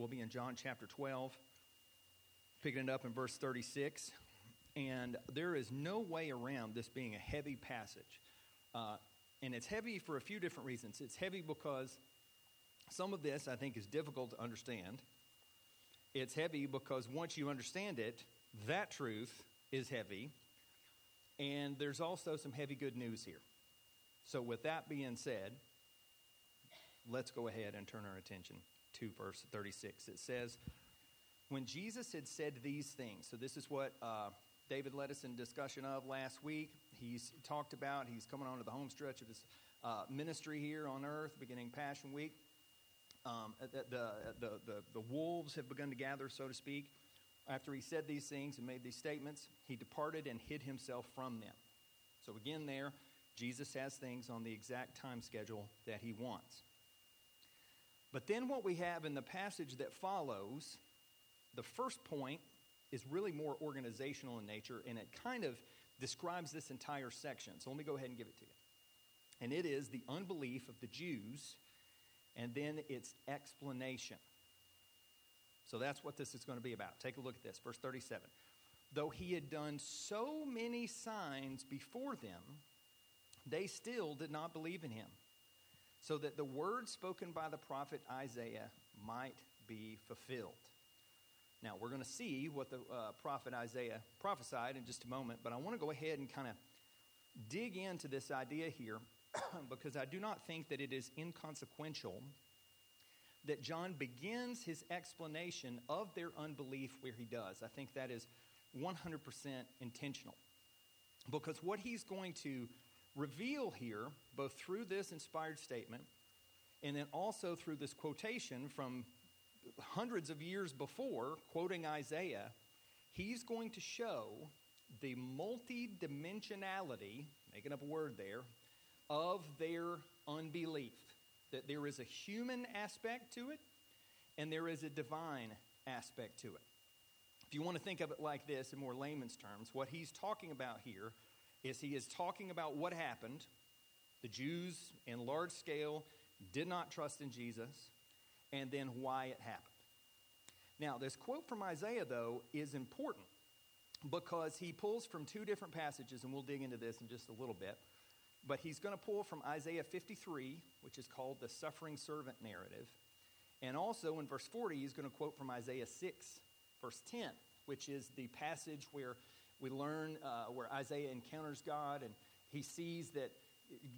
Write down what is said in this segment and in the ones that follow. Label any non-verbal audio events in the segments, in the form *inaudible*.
We'll be in John chapter 12, picking it up in verse 36. And there is no way around this being a heavy passage. Uh, and it's heavy for a few different reasons. It's heavy because some of this, I think, is difficult to understand. It's heavy because once you understand it, that truth is heavy. And there's also some heavy good news here. So, with that being said, let's go ahead and turn our attention to verse 36. It says, When Jesus had said these things, so this is what uh, David led us in discussion of last week. He's talked about, he's coming on to the home stretch of his uh, ministry here on earth, beginning Passion Week. Um, the, the, the, the wolves have begun to gather, so to speak. After he said these things and made these statements, he departed and hid himself from them. So, again, there, Jesus has things on the exact time schedule that he wants. But then, what we have in the passage that follows, the first point is really more organizational in nature, and it kind of describes this entire section. So, let me go ahead and give it to you. And it is the unbelief of the Jews, and then its explanation. So that's what this is going to be about. Take a look at this. Verse 37. Though he had done so many signs before them, they still did not believe in him, so that the word spoken by the prophet Isaiah might be fulfilled. Now, we're going to see what the uh, prophet Isaiah prophesied in just a moment, but I want to go ahead and kind of dig into this idea here *clears throat* because I do not think that it is inconsequential that John begins his explanation of their unbelief where he does. I think that is 100% intentional. Because what he's going to reveal here, both through this inspired statement and then also through this quotation from hundreds of years before, quoting Isaiah, he's going to show the multidimensionality, making up a word there, of their unbelief that there is a human aspect to it and there is a divine aspect to it. If you want to think of it like this in more layman's terms, what he's talking about here is he is talking about what happened. The Jews, in large scale, did not trust in Jesus, and then why it happened. Now, this quote from Isaiah, though, is important because he pulls from two different passages, and we'll dig into this in just a little bit. But he's going to pull from Isaiah 53, which is called the suffering servant narrative. And also in verse 40, he's going to quote from Isaiah 6, verse 10, which is the passage where we learn uh, where Isaiah encounters God and he sees that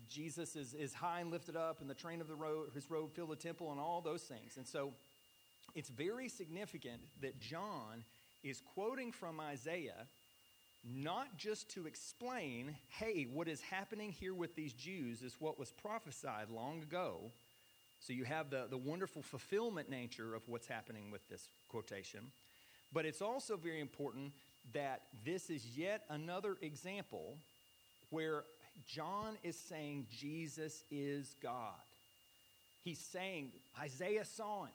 Jesus is, is high and lifted up, and the train of the road, his robe filled the temple, and all those things. And so it's very significant that John is quoting from Isaiah not just to explain, hey, what is happening here with these Jews is what was prophesied long ago. So you have the, the wonderful fulfillment nature of what's happening with this quotation. But it's also very important that this is yet another example where John is saying Jesus is God. He's saying Isaiah saw him,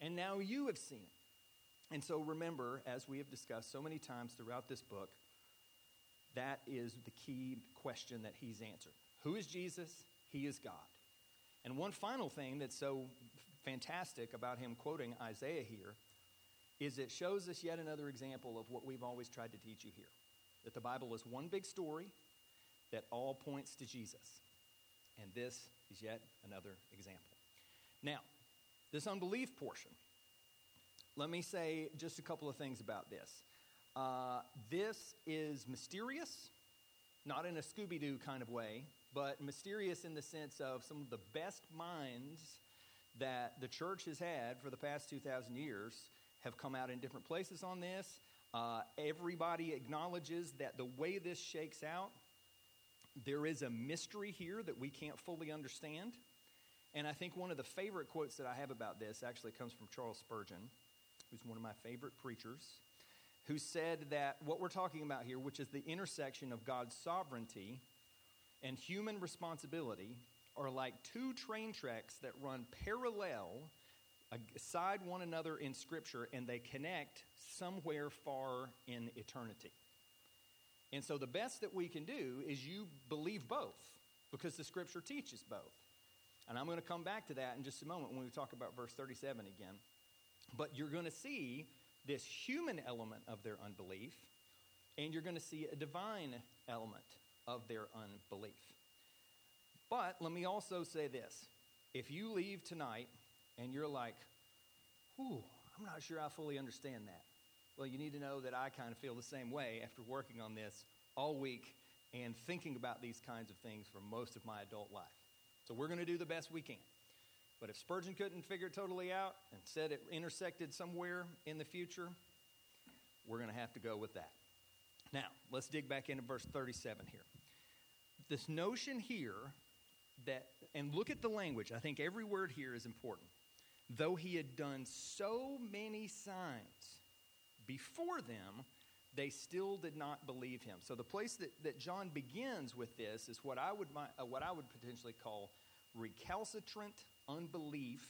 and now you have seen him. And so remember, as we have discussed so many times throughout this book, that is the key question that he's answered. Who is Jesus? He is God. And one final thing that's so fantastic about him quoting Isaiah here is it shows us yet another example of what we've always tried to teach you here that the Bible is one big story that all points to Jesus. And this is yet another example. Now, this unbelief portion, let me say just a couple of things about this. Uh, this is mysterious, not in a Scooby Doo kind of way, but mysterious in the sense of some of the best minds that the church has had for the past 2,000 years have come out in different places on this. Uh, everybody acknowledges that the way this shakes out, there is a mystery here that we can't fully understand. And I think one of the favorite quotes that I have about this actually comes from Charles Spurgeon, who's one of my favorite preachers who said that what we're talking about here, which is the intersection of God's sovereignty and human responsibility, are like two train tracks that run parallel aside one another in Scripture and they connect somewhere far in eternity. And so the best that we can do is you believe both because the Scripture teaches both. And I'm going to come back to that in just a moment when we talk about verse 37 again. But you're going to see this human element of their unbelief, and you're going to see a divine element of their unbelief. But let me also say this if you leave tonight and you're like, whew, I'm not sure I fully understand that. Well, you need to know that I kind of feel the same way after working on this all week and thinking about these kinds of things for most of my adult life. So we're going to do the best we can. But if Spurgeon couldn't figure it totally out and said it intersected somewhere in the future, we're going to have to go with that. Now, let's dig back into verse 37 here. This notion here that, and look at the language, I think every word here is important. Though he had done so many signs before them, they still did not believe him. So the place that, that John begins with this is what I would, uh, what I would potentially call recalcitrant unbelief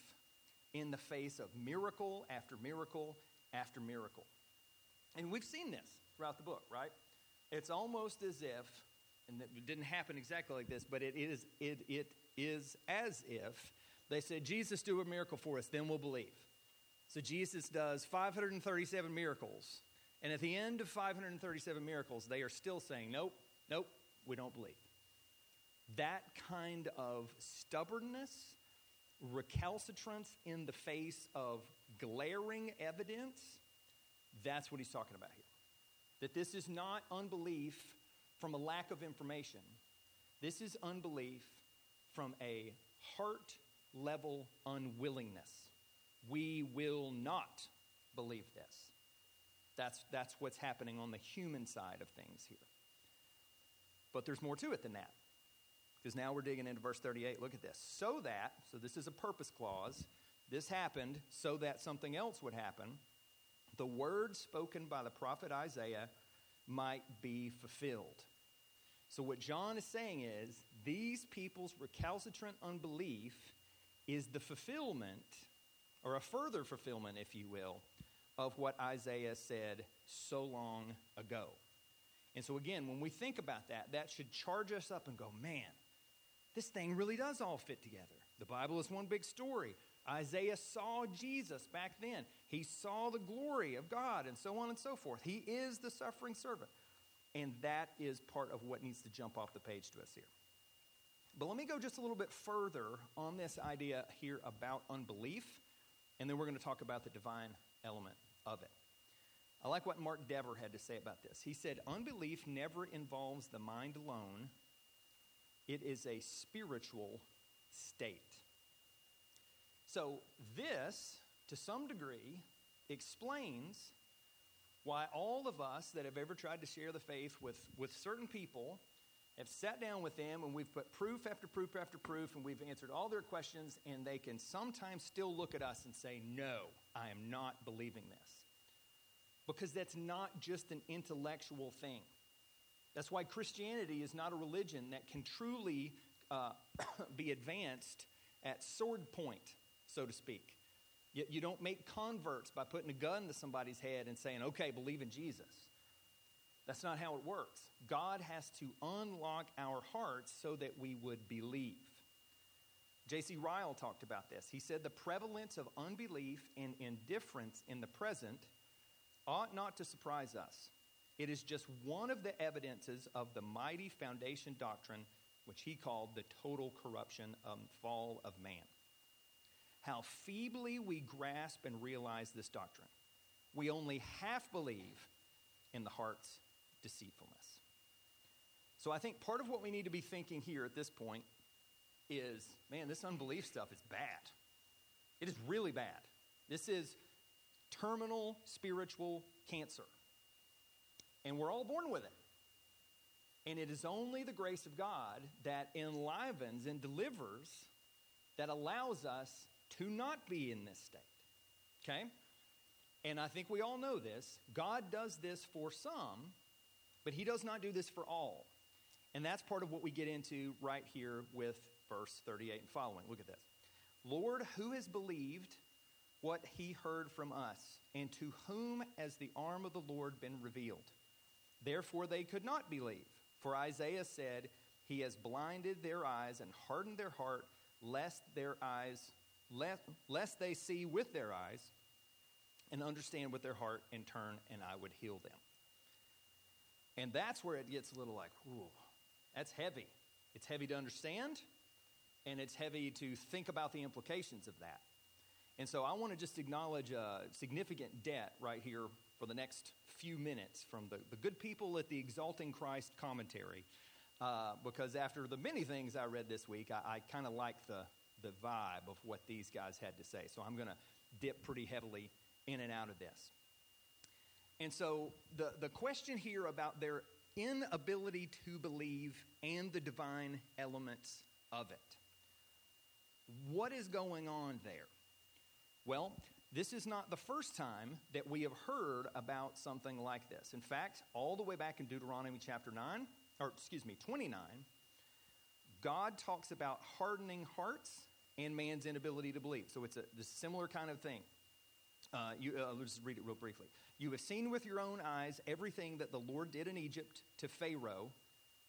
in the face of miracle after miracle after miracle. And we've seen this throughout the book, right? It's almost as if, and it didn't happen exactly like this, but it is, it, it is as if they said, Jesus, do a miracle for us, then we'll believe. So Jesus does 537 miracles. And at the end of 537 miracles, they are still saying, nope, nope, we don't believe. That kind of stubbornness, recalcitrance in the face of glaring evidence, that's what he's talking about here. That this is not unbelief from a lack of information, this is unbelief from a heart level unwillingness. We will not believe this. That's, that's what's happening on the human side of things here. But there's more to it than that. Because now we're digging into verse 38. Look at this. So that, so this is a purpose clause, this happened so that something else would happen. The word spoken by the prophet Isaiah might be fulfilled. So, what John is saying is these people's recalcitrant unbelief is the fulfillment, or a further fulfillment, if you will, of what Isaiah said so long ago. And so, again, when we think about that, that should charge us up and go, man, this thing really does all fit together. The Bible is one big story. Isaiah saw Jesus back then. He saw the glory of God and so on and so forth. He is the suffering servant. And that is part of what needs to jump off the page to us here. But let me go just a little bit further on this idea here about unbelief, and then we're going to talk about the divine element of it. I like what Mark Dever had to say about this. He said, Unbelief never involves the mind alone, it is a spiritual state. So, this, to some degree, explains why all of us that have ever tried to share the faith with, with certain people have sat down with them and we've put proof after proof after proof and we've answered all their questions and they can sometimes still look at us and say, No, I am not believing this. Because that's not just an intellectual thing. That's why Christianity is not a religion that can truly uh, *coughs* be advanced at sword point, so to speak. You, you don't make converts by putting a gun to somebody's head and saying, okay, believe in Jesus. That's not how it works. God has to unlock our hearts so that we would believe. J.C. Ryle talked about this. He said the prevalence of unbelief and indifference in the present ought not to surprise us. It is just one of the evidences of the mighty foundation doctrine, which he called the total corruption and fall of man. How feebly we grasp and realize this doctrine. We only half believe in the heart's deceitfulness. So I think part of what we need to be thinking here at this point is man, this unbelief stuff is bad. It is really bad. This is terminal spiritual cancer. And we're all born with it. And it is only the grace of God that enlivens and delivers that allows us to not be in this state. Okay? And I think we all know this. God does this for some but he does not do this for all. And that's part of what we get into right here with verse 38 and following. Look at this. Lord, who has believed what he heard from us, and to whom has the arm of the Lord been revealed? Therefore they could not believe. For Isaiah said, He has blinded their eyes and hardened their heart, lest their eyes, lest, lest they see with their eyes and understand with their heart and turn, and I would heal them. And that's where it gets a little like, ooh, that's heavy. It's heavy to understand, and it's heavy to think about the implications of that. And so I want to just acknowledge a significant debt right here for the next few minutes from the, the good people at the Exalting Christ commentary. Uh, because after the many things I read this week, I, I kind of like the, the vibe of what these guys had to say. So I'm going to dip pretty heavily in and out of this. And so the, the question here about their inability to believe and the divine elements of it. What is going on there? Well, this is not the first time that we have heard about something like this. In fact, all the way back in Deuteronomy chapter 9, or excuse me, 29, God talks about hardening hearts and man's inability to believe. So it's a, similar kind of thing. Uh, you, uh, let's just read it real briefly. You have seen with your own eyes everything that the Lord did in Egypt to Pharaoh.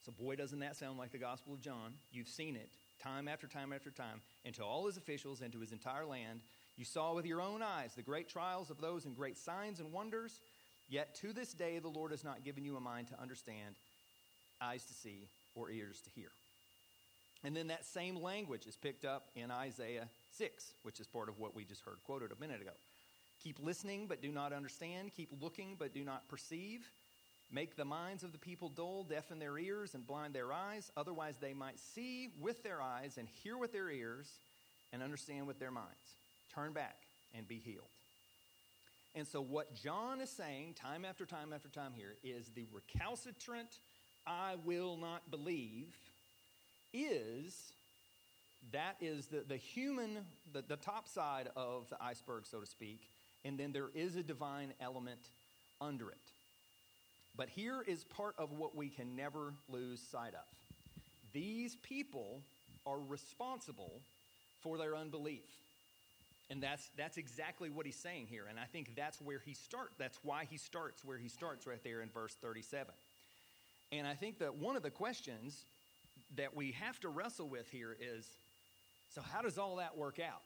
So, boy, doesn't that sound like the Gospel of John? You've seen it time after time after time, and to all his officials and to his entire land. You saw with your own eyes the great trials of those and great signs and wonders. Yet to this day, the Lord has not given you a mind to understand, eyes to see, or ears to hear. And then that same language is picked up in Isaiah 6, which is part of what we just heard quoted a minute ago. Keep listening, but do not understand. Keep looking, but do not perceive. Make the minds of the people dull, deafen their ears, and blind their eyes. Otherwise, they might see with their eyes and hear with their ears and understand with their minds. Turn back and be healed. And so, what John is saying time after time after time here is the recalcitrant, I will not believe, is that is the, the human, the, the top side of the iceberg, so to speak, and then there is a divine element under it. But here is part of what we can never lose sight of. These people are responsible for their unbelief. And that's, that's exactly what he's saying here. And I think that's where he starts. That's why he starts where he starts right there in verse 37. And I think that one of the questions that we have to wrestle with here is so, how does all that work out?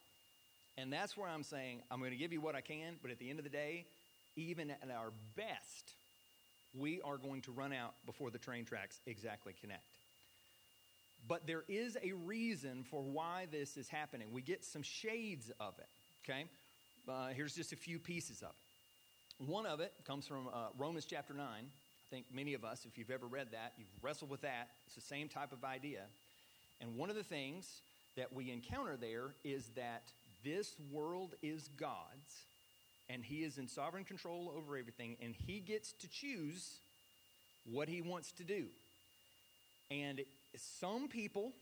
And that's where I'm saying, I'm going to give you what I can, but at the end of the day, even at our best, we are going to run out before the train tracks exactly connect. But there is a reason for why this is happening. We get some shades of it, okay? Uh, here's just a few pieces of it. One of it comes from uh, Romans chapter 9. I think many of us, if you've ever read that, you've wrestled with that. It's the same type of idea. And one of the things that we encounter there is that this world is God's, and He is in sovereign control over everything, and He gets to choose what He wants to do. And some people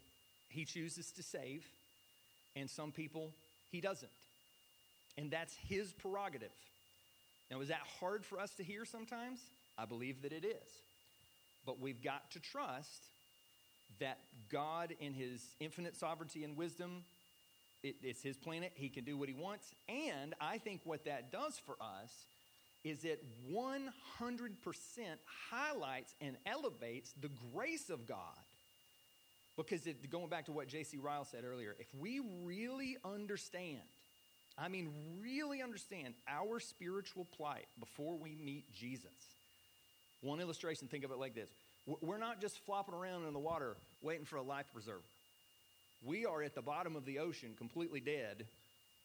He chooses to save, and some people He doesn't. And that's His prerogative. Now, is that hard for us to hear sometimes? I believe that it is. But we've got to trust that God, in His infinite sovereignty and wisdom, it, it's his planet. He can do what he wants. And I think what that does for us is it 100% highlights and elevates the grace of God. Because it, going back to what J.C. Ryle said earlier, if we really understand, I mean, really understand our spiritual plight before we meet Jesus, one illustration, think of it like this. We're not just flopping around in the water waiting for a life preserver. We are at the bottom of the ocean, completely dead,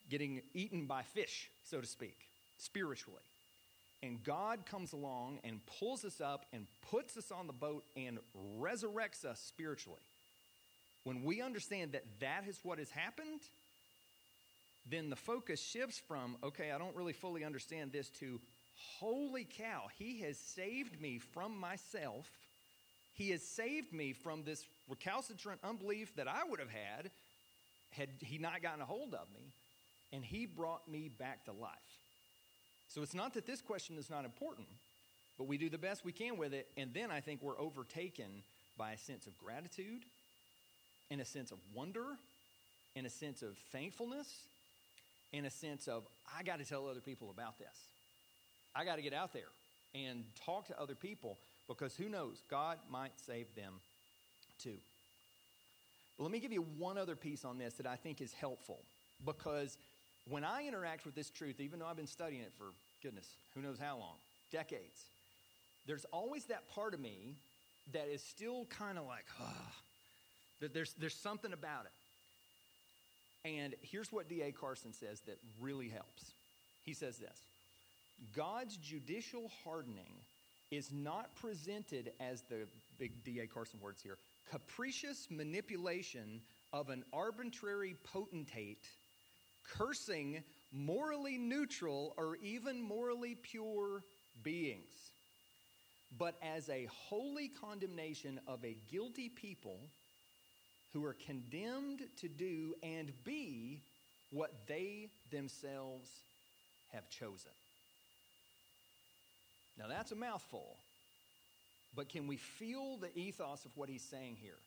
getting eaten by fish, so to speak, spiritually. And God comes along and pulls us up and puts us on the boat and resurrects us spiritually. When we understand that that is what has happened, then the focus shifts from, okay, I don't really fully understand this, to, holy cow, he has saved me from myself he has saved me from this recalcitrant unbelief that I would have had had he not gotten a hold of me, and he brought me back to life. So it's not that this question is not important, but we do the best we can with it, and then I think we're overtaken by a sense of gratitude, and a sense of wonder, and a sense of thankfulness, and a sense of, I got to tell other people about this. I got to get out there and talk to other people because who knows, God might save them But let me give you one other piece on this that I think is helpful because when I interact with this truth, even though I've been studying it for goodness, who knows how long, decades, there's always that part of me that is still kind of like, ah, that there's, there's something about it. And here's what D.A. Carson says that really helps. He says this God's judicial hardening is not presented as the big D.A. Carson words here capricious manipulation of an arbitrary potentate cursing morally neutral or even morally pure beings, but as a holy condemnation of a guilty people who are condemned to do and be what they themselves have chosen. Now, that's a mouthful, but can we feel the ethos of what he's saying here?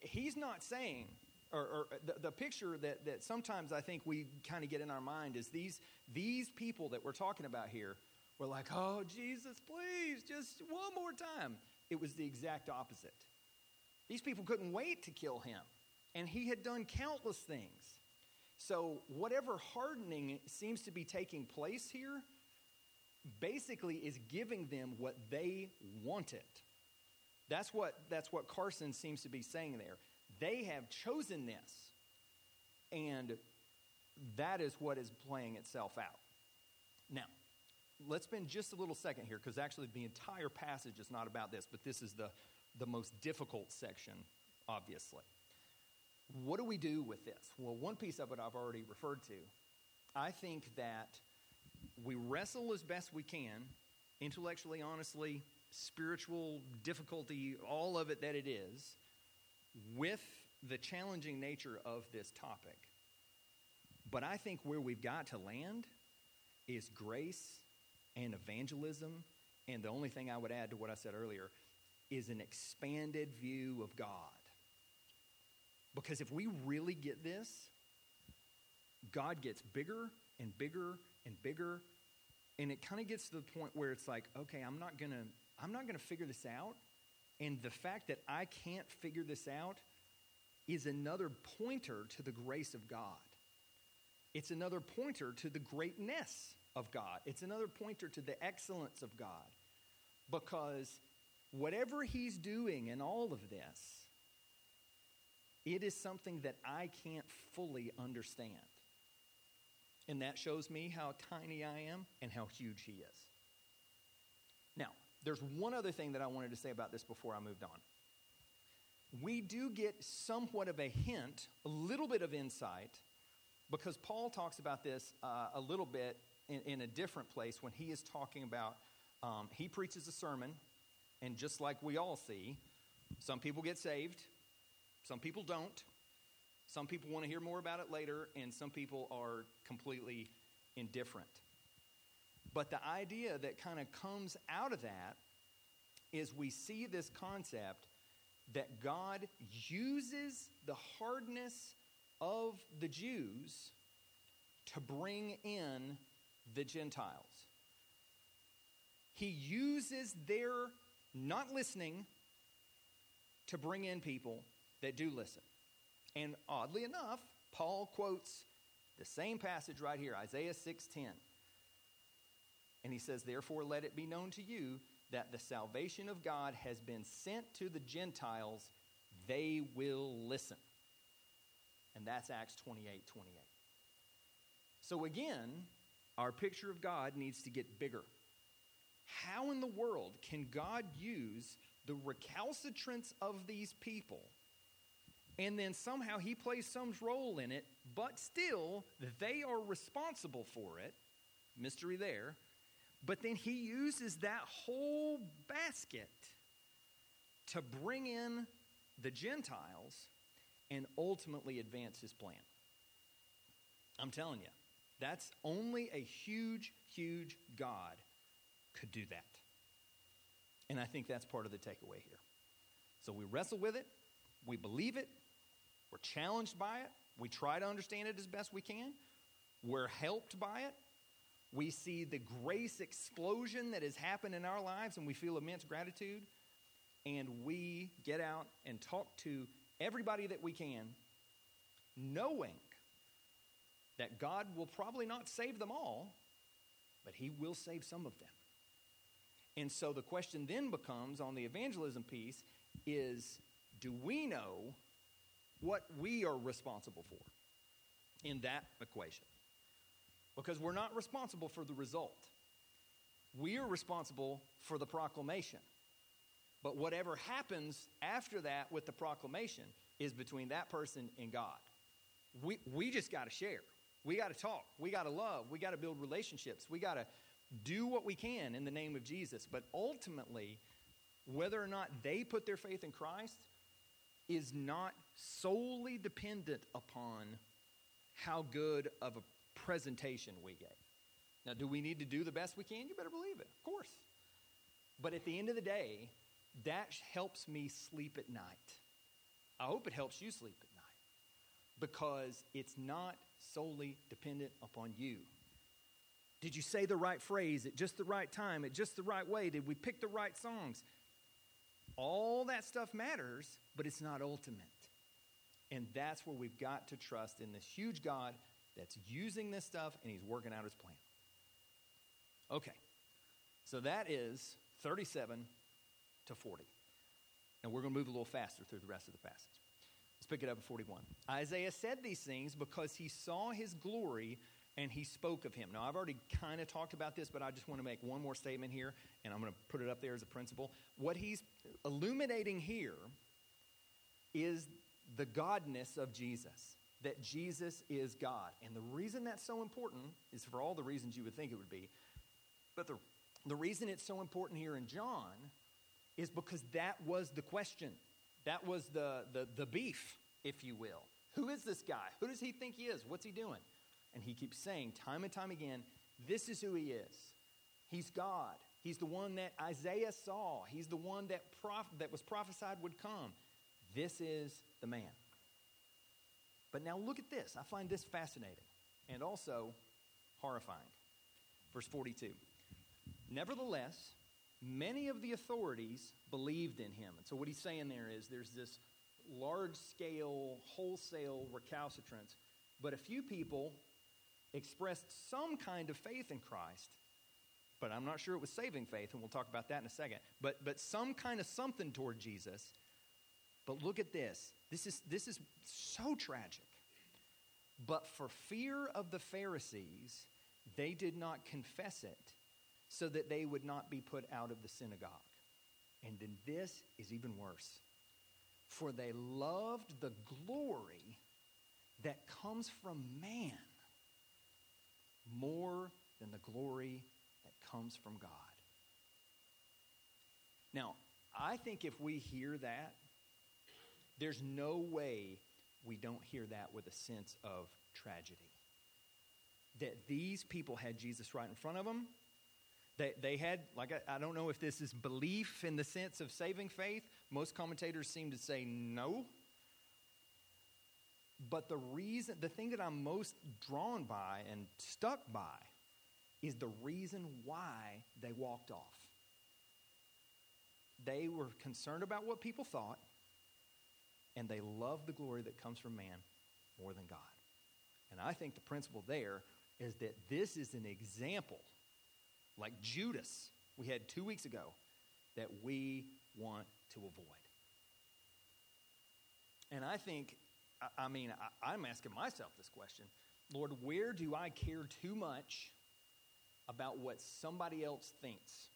He's not saying, or, or the, the, picture that, that sometimes I think we kind of get in our mind is these, these people that we're talking about here were like, oh, Jesus, please, just one more time. It was the exact opposite. These people couldn't wait to kill him, and he had done countless things. So, whatever hardening seems to be taking place here basically is giving them what they wanted. That's what, that's what Carson seems to be saying there. They have chosen this, and that is what is playing itself out. Now, let's spend just a little second here because actually the entire passage is not about this, but this is the, the most difficult section, obviously. What do we do with this? Well, one piece of it I've already referred to. I think that we wrestle as best we can, intellectually, honestly, spiritual difficulty, all of it that it is, with the challenging nature of this topic. But I think where we've got to land is grace and evangelism. And the only thing I would add to what I said earlier is an expanded view of God. Because if we really get this, God gets bigger and bigger and bigger. And it kind of gets to the point where it's like, okay, I'm not going to I'm not going to figure this out. And the fact that I can't figure this out is another pointer to the grace of God. It's another pointer to the greatness of God. It's another pointer to the excellence of God. Because whatever He's doing in all of this, it is something that I can't fully understand. And that shows me how tiny I am and how huge He is. Now, there's one other thing that I wanted to say about this before I moved on. We do get somewhat of a hint, a little bit of insight, because Paul talks about this uh, a little bit in, in, a different place when he is talking about, um, he preaches a sermon, and just like we all see, some people get saved, some people don't. Some people want to hear more about it later, and some people are completely indifferent. But the idea that kind of comes out of that is we see this concept that God uses the hardness of the Jews to bring in the Gentiles. He uses their not listening to bring in people that do listen. And oddly enough, Paul quotes the same passage right here, Isaiah 6:10. And he says, "Therefore let it be known to you that the salvation of God has been sent to the Gentiles, they will listen." And that's Acts 28, 28. So again, our picture of God needs to get bigger. How in the world can God use the recalcitrance of these people and then somehow he plays some role in it, but still they are responsible for it. Mystery there. But then he uses that whole basket to bring in the Gentiles and ultimately advance his plan. I'm telling you, that's only a huge, huge God could do that. And I think that's part of the takeaway here. So we wrestle with it, we believe it, we're challenged by it. We try to understand it as best we can. We're helped by it. We see the grace explosion that has happened in our lives and we feel immense gratitude. And we get out and talk to everybody that we can, knowing that God will probably not save them all, but He will save some of them. And so the question then becomes on the evangelism piece is do we know what we are responsible for in that equation? Because we're not responsible for the result. We are responsible for the proclamation. But whatever happens after that with the proclamation is between that person and God. We, we just got to share. We got to talk. We got to love. We got to build relationships. We got to do what we can in the name of Jesus. But ultimately, whether or not they put their faith in Christ is not solely dependent upon how good of a presentation we gave. Now, do we need to do the best we can? You better believe it, of course. But at the end of the day, that helps me sleep at night. I hope it helps you sleep at night because it's not solely dependent upon you. Did you say the right phrase at just the right time, at just the right way? Did we pick the right songs? All that stuff matters, but it's not ultimate. And that's where we've got to trust in this huge God that's using this stuff and he's working out his plan. Okay, so that is 37 to 40. And we're going to move a little faster through the rest of the passage. Let's pick it up at 41. Isaiah said these things because he saw his glory and he spoke of him. Now, I've already kind of talked about this, but I just want to make one more statement here, and I'm going to put it up there as a principle. What he's illuminating here is the godness of Jesus, that Jesus is God. And the reason that's so important is for all the reasons you would think it would be. But the, the reason it's so important here in John is because that was the question. That was the, the, the beef, if you will. Who is this guy? Who does he think he is? What's he doing? And he keeps saying time and time again, this is who he is. He's God. He's the one that Isaiah saw. He's the one that, prof- that was prophesied would come. This is the man. But now look at this. I find this fascinating and also horrifying. Verse 42. Nevertheless, many of the authorities believed in him. And so what he's saying there is there's this large scale, wholesale recalcitrance, but a few people expressed some kind of faith in Christ, but I'm not sure it was saving faith, and we'll talk about that in a second. But, but some kind of something toward Jesus. But look at this. This is, this is so tragic. But for fear of the Pharisees, they did not confess it so that they would not be put out of the synagogue. And then this is even worse. For they loved the glory that comes from man more than the glory that comes from God. Now, I think if we hear that, there's no way we don't hear that with a sense of tragedy. That these people had Jesus right in front of them. They, they had, like, I, I don't know if this is belief in the sense of saving faith. Most commentators seem to say no. But the reason, the thing that I'm most drawn by and stuck by is the reason why they walked off. They were concerned about what people thought, and they love the glory that comes from man more than God. And I think the principle there is that this is an example, like Judas we had two weeks ago, that we want to avoid. And I think I mean, I'm asking myself this question Lord, where do I care too much about what somebody else thinks?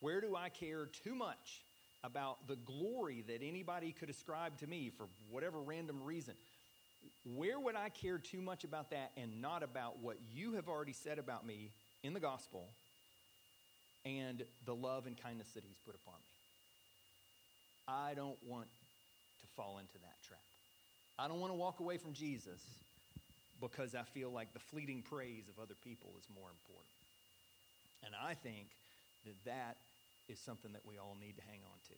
Where do I care too much about the glory that anybody could ascribe to me for whatever random reason? Where would I care too much about that and not about what you have already said about me in the gospel and the love and kindness that he's put upon me? I don't want to fall into that trap. I don't want to walk away from Jesus because I feel like the fleeting praise of other people is more important. And I think that that is something that we all need to hang on to.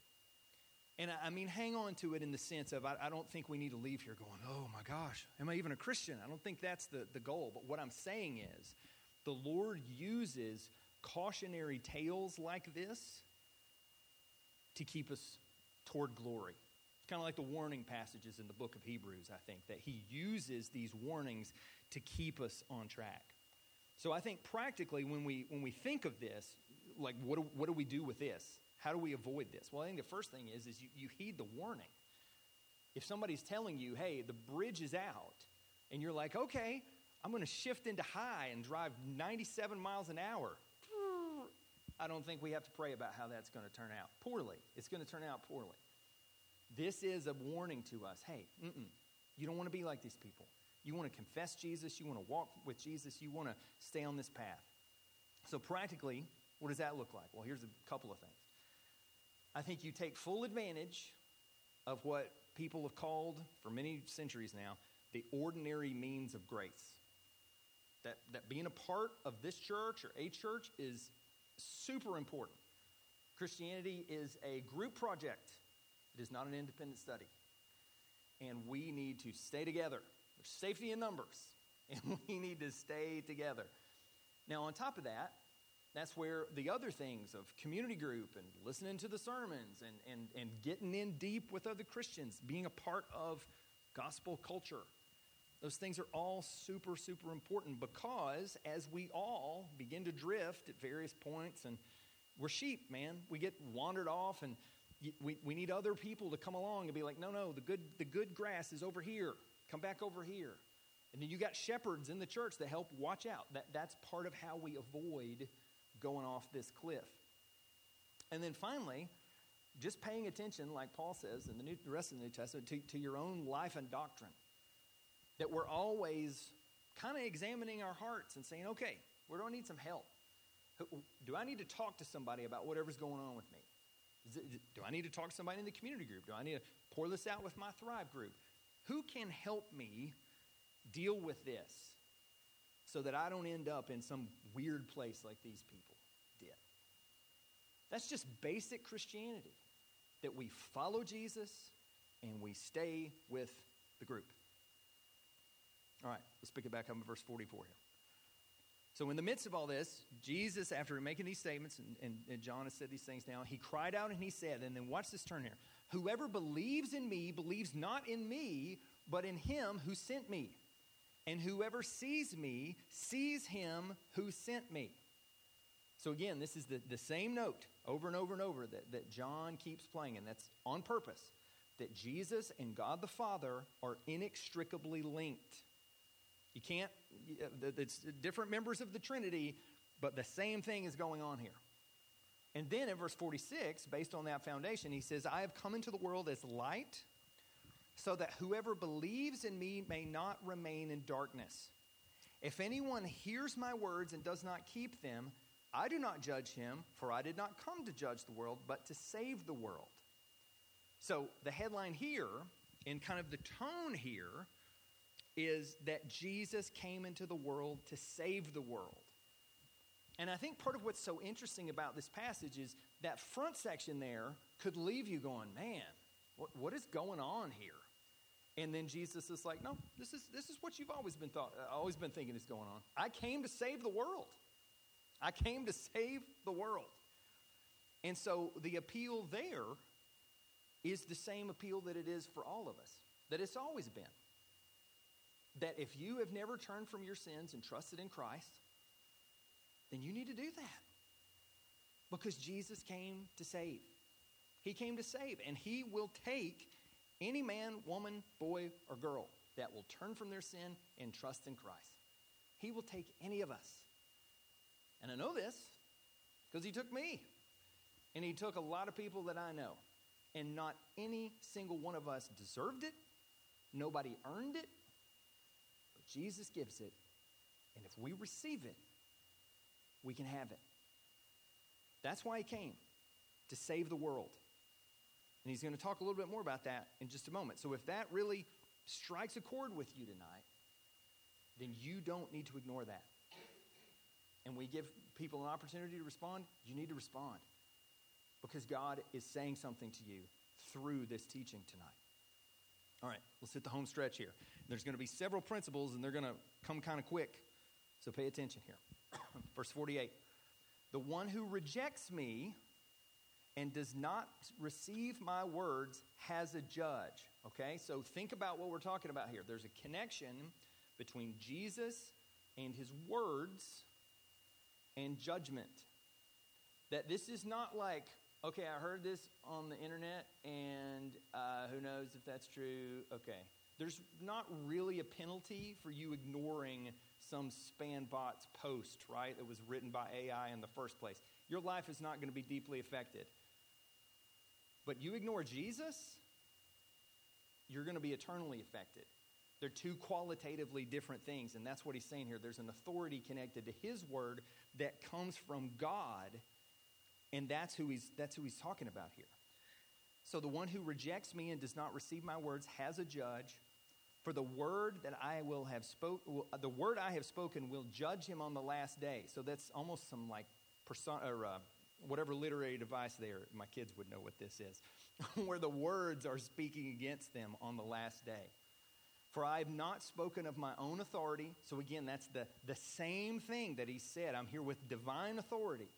And I, mean, hang on to it in the sense of I, I, don't think we need to leave here going, oh my gosh, am I even a Christian? I don't think that's the, the goal. But what I'm saying is the Lord uses cautionary tales like this to keep us toward glory It's kind of like the warning passages in the book of Hebrews, I think, that he uses these warnings to keep us on track. So I think practically when we when we think of this, like what do, what do we do with this? How do we avoid this? Well, I think the first thing is is you, you heed the warning. If somebody's telling you, hey, the bridge is out, and you're like, okay, I'm going to shift into high and drive 97 miles an hour. I don't think we have to pray about how that's going to turn out. Poorly. It's going to turn out poorly. This is a warning to us. Hey, you don't want to be like these people. You want to confess Jesus. You want to walk with Jesus. You want to stay on this path. So, practically, what does that look like? Well, here's a couple of things. I think you take full advantage of what people have called for many centuries now the ordinary means of grace. That, that being a part of this church or a church is super important. Christianity is a group project, it is not an independent study. And we need to stay together. There's safety in numbers, *laughs* and we need to stay together. Now, on top of that, that's where the other things of community group and listening to the sermons and, and, and getting in deep with other Christians, being a part of gospel culture, those things are all super, super important because as we all begin to drift at various points, and we're sheep, man, we get wandered off, and we, we need other people to come along and be like, no, no, the good, the good grass is over here. Come back over here. And then you got shepherds in the church that help watch out. That, that's part of how we avoid going off this cliff. And then finally, just paying attention, like Paul says in the, New, the rest of the New Testament, to, to your own life and doctrine. That we're always kind of examining our hearts and saying, okay, where do I need some help? Do I need to talk to somebody about whatever's going on with me? It, do I need to talk to somebody in the community group? Do I need to pour this out with my Thrive group? Who can help me deal with this so that I don't end up in some weird place like these people did? That's just basic Christianity that we follow Jesus and we stay with the group. All right, let's pick it back up in verse 44 here. So, in the midst of all this, Jesus, after making these statements, and, and, and, John has said these things now, he cried out and he said, and then watch this turn here Whoever believes in me believes not in me, but in him who sent me. And whoever sees me sees him who sent me. So, again, this is the, the same note over and over and over that, that John keeps playing, and that's on purpose that Jesus and God the Father are inextricably linked. You can't, uh, it's different members of the Trinity, but the same thing is going on here. And then in verse 46, based on that foundation, he says, I have come into the world as light so that whoever believes in me may not remain in darkness. If anyone hears my words and does not keep them, I do not judge him, for I did not come to judge the world, but to save the world. So the headline here, and kind of the tone here, is that Jesus came into the world to save the world. And I think part of what's so interesting about this passage is that front section there could leave you going, man, what, what is going on here? And then Jesus is like, no, this is, this is what you've always been thought, uh, always been thinking is going on. I came to save the world. I came to save the world. And so the appeal there is the same appeal that it is for all of us, that it's always been that if you have never turned from your sins and trusted in Christ, then you need to do that. Because Jesus came to save. He came to save, and He will take any man, woman, boy, or girl that will turn from their sin and trust in Christ. He will take any of us. And I know this because He took me. And He took a lot of people that I know. And not any single one of us deserved it. Nobody earned it. But Jesus gives it, and if we receive it, we can have it. That's why he came, to save the world. And he's going to talk a little bit more about that in just a moment. So if that really strikes a chord with you tonight, then you don't need to ignore that. And we give people an opportunity to respond, you need to respond. Because God is saying something to you through this teaching tonight. All right, let's hit the home stretch here. There's going to be several principles, and they're going to come kind of quick. So pay attention here. *coughs* Verse 48 The one who rejects me and does not receive my words has a judge. Okay, so think about what we're talking about here. There's a connection between Jesus and his words and judgment. That this is not like, okay, I heard this on the internet, and uh, who knows if that's true. Okay. There's not really a penalty for you ignoring some spambot's post, right, that was written by AI in the first place. Your life is not going to be deeply affected. But you ignore Jesus, you're going to be eternally affected. They're two qualitatively different things, and that's what he's saying here. There's an authority connected to his word that comes from God, and that's who he's, that's who he's talking about here. So the one who rejects me and does not receive my words has a judge. For the word that I will have spoke, the word I have spoken will judge him on the last day. So that's almost some like person or uh, whatever literary device there. My kids would know what this is, *laughs* where the words are speaking against them on the last day. For I have not spoken of my own authority. So again, that's the, the same thing that he said. I'm here with divine authority.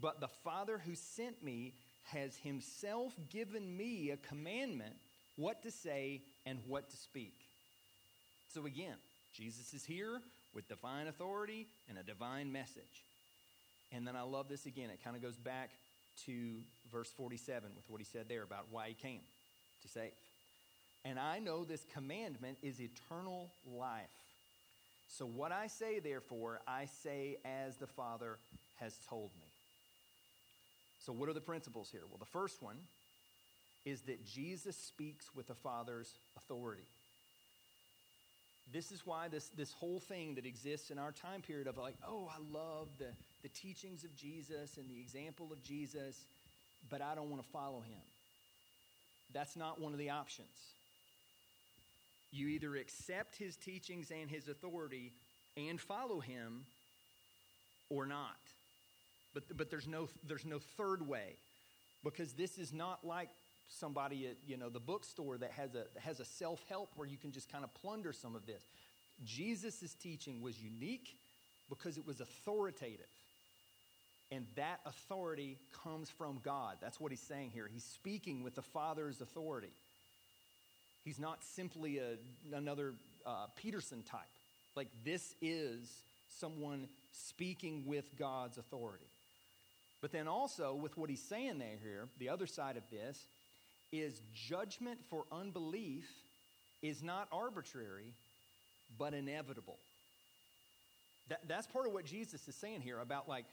But the Father who sent me has himself given me a commandment what to say and what to speak. So again, Jesus is here with divine authority and a divine message. And then I love this again. It kind of goes back to verse 47 with what he said there about why he came to save. And I know this commandment is eternal life. So what I say, therefore, I say as the Father has told me. So, what are the principles here? Well, the first one is that Jesus speaks with the Father's authority. This is why this, this whole thing that exists in our time period of like, oh, I love the, the teachings of Jesus and the example of Jesus, but I don't want to follow him. That's not one of the options. You either accept his teachings and his authority and follow him or not. But, but there's, no, there's no third way because this is not like somebody at you know the bookstore that has a has a self-help where you can just kind of plunder some of this jesus' teaching was unique because it was authoritative and that authority comes from god. That's what he's saying here. He's speaking with the father's authority. He's not simply a, another uh, peterson type. Like this is someone speaking with god's authority. But then also with what he's saying there here the other side of this is judgment for unbelief is not arbitrary, but inevitable. That, that's part of what Jesus is saying here about like,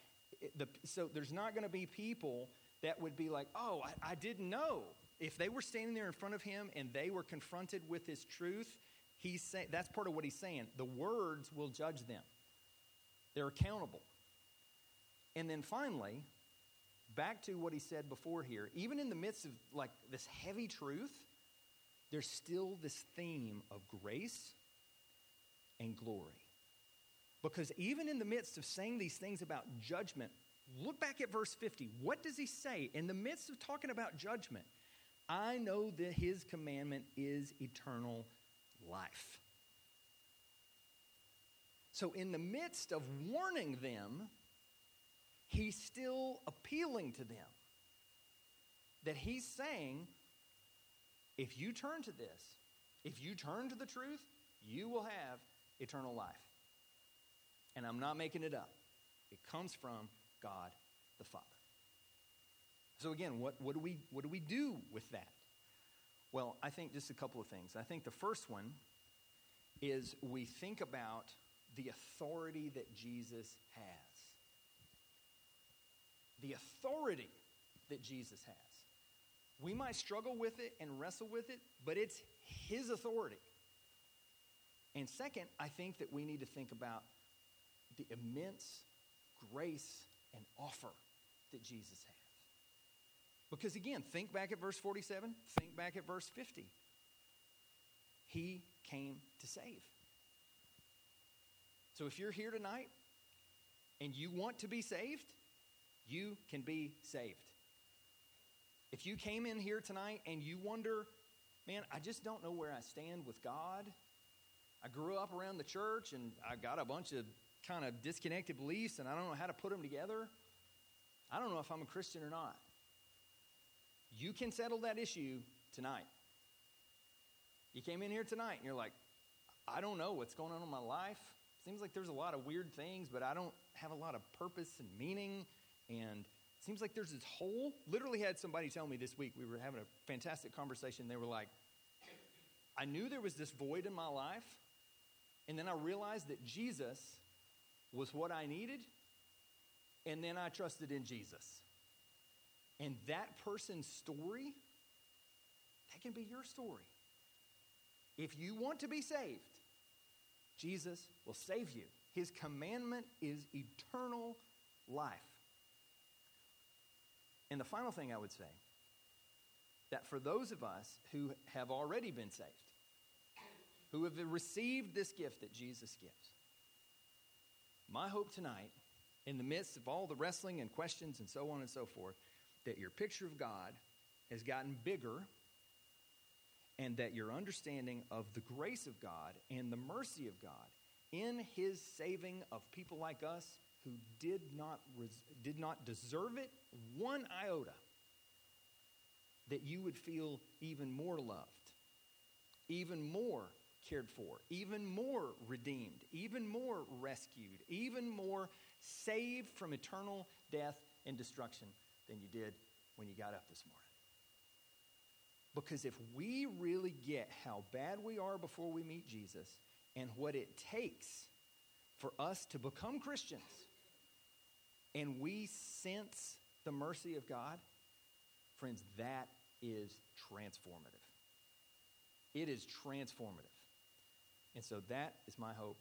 the, so there's not going to be people that would be like, oh, I, I didn't know. If they were standing there in front of him and they were confronted with his truth, he's saying that's part of what he's saying. The words will judge them. They're accountable. And then finally, back to what he said before here, even in the midst of like this heavy truth, there's still this theme of grace and glory. Because even in the midst of saying these things about judgment, look back at verse 50. What does he say? In the midst of talking about judgment, I know that his commandment is eternal life. So, in the midst of warning them he's still appealing to them. That he's saying, if you turn to this, if you turn to the truth, you will have eternal life. And I'm not making it up, it comes from God the Father. So, again, what, what, do we, what do we do with that? Well, I think just a couple of things. I think the first one is we think about the authority that Jesus has the authority that Jesus has. We might struggle with it and wrestle with it, but it's His authority. And second, I think that we need to think about the immense grace and offer that Jesus has. Because again, think back at verse 47, think back at verse 50. He came to save. So if you're here tonight and you want to be saved, you can be saved. If you came in here tonight and you wonder, man, I just don't know where I stand with God. I grew up around the church and I got a bunch of kind of disconnected beliefs and I don't know how to put them together. I don't know if I'm a Christian or not. You can settle that issue tonight. You came in here tonight and you're like, I don't know what's going on in my life. Seems like there's a lot of weird things, but I don't have a lot of purpose and meaning. And it seems like there's this hole. Literally had somebody tell me this week, we were having a fantastic conversation. They were like, I knew there was this void in my life, and then I realized that Jesus was what I needed, and then I trusted in Jesus. And that person's story, that can be your story. If you want to be saved, Jesus will save you. His commandment is eternal life. And the final thing I would say that for those of us who have already been saved, who have received this gift that Jesus gives, my hope tonight, in the midst of all the wrestling and questions and so on and so forth, that your picture of God has gotten bigger and that your understanding of the grace of God and the mercy of God in his saving of people like us who did not, res- did not deserve it one iota, that you would feel even more loved, even more cared for, even more redeemed, even more rescued, even more saved from eternal death and destruction than you did when you got up this morning. Because if we really get how bad we are before we meet Jesus and what it takes for us to become Christians, and we sense the mercy of God, friends, that is transformative. It is transformative. And so that is my hope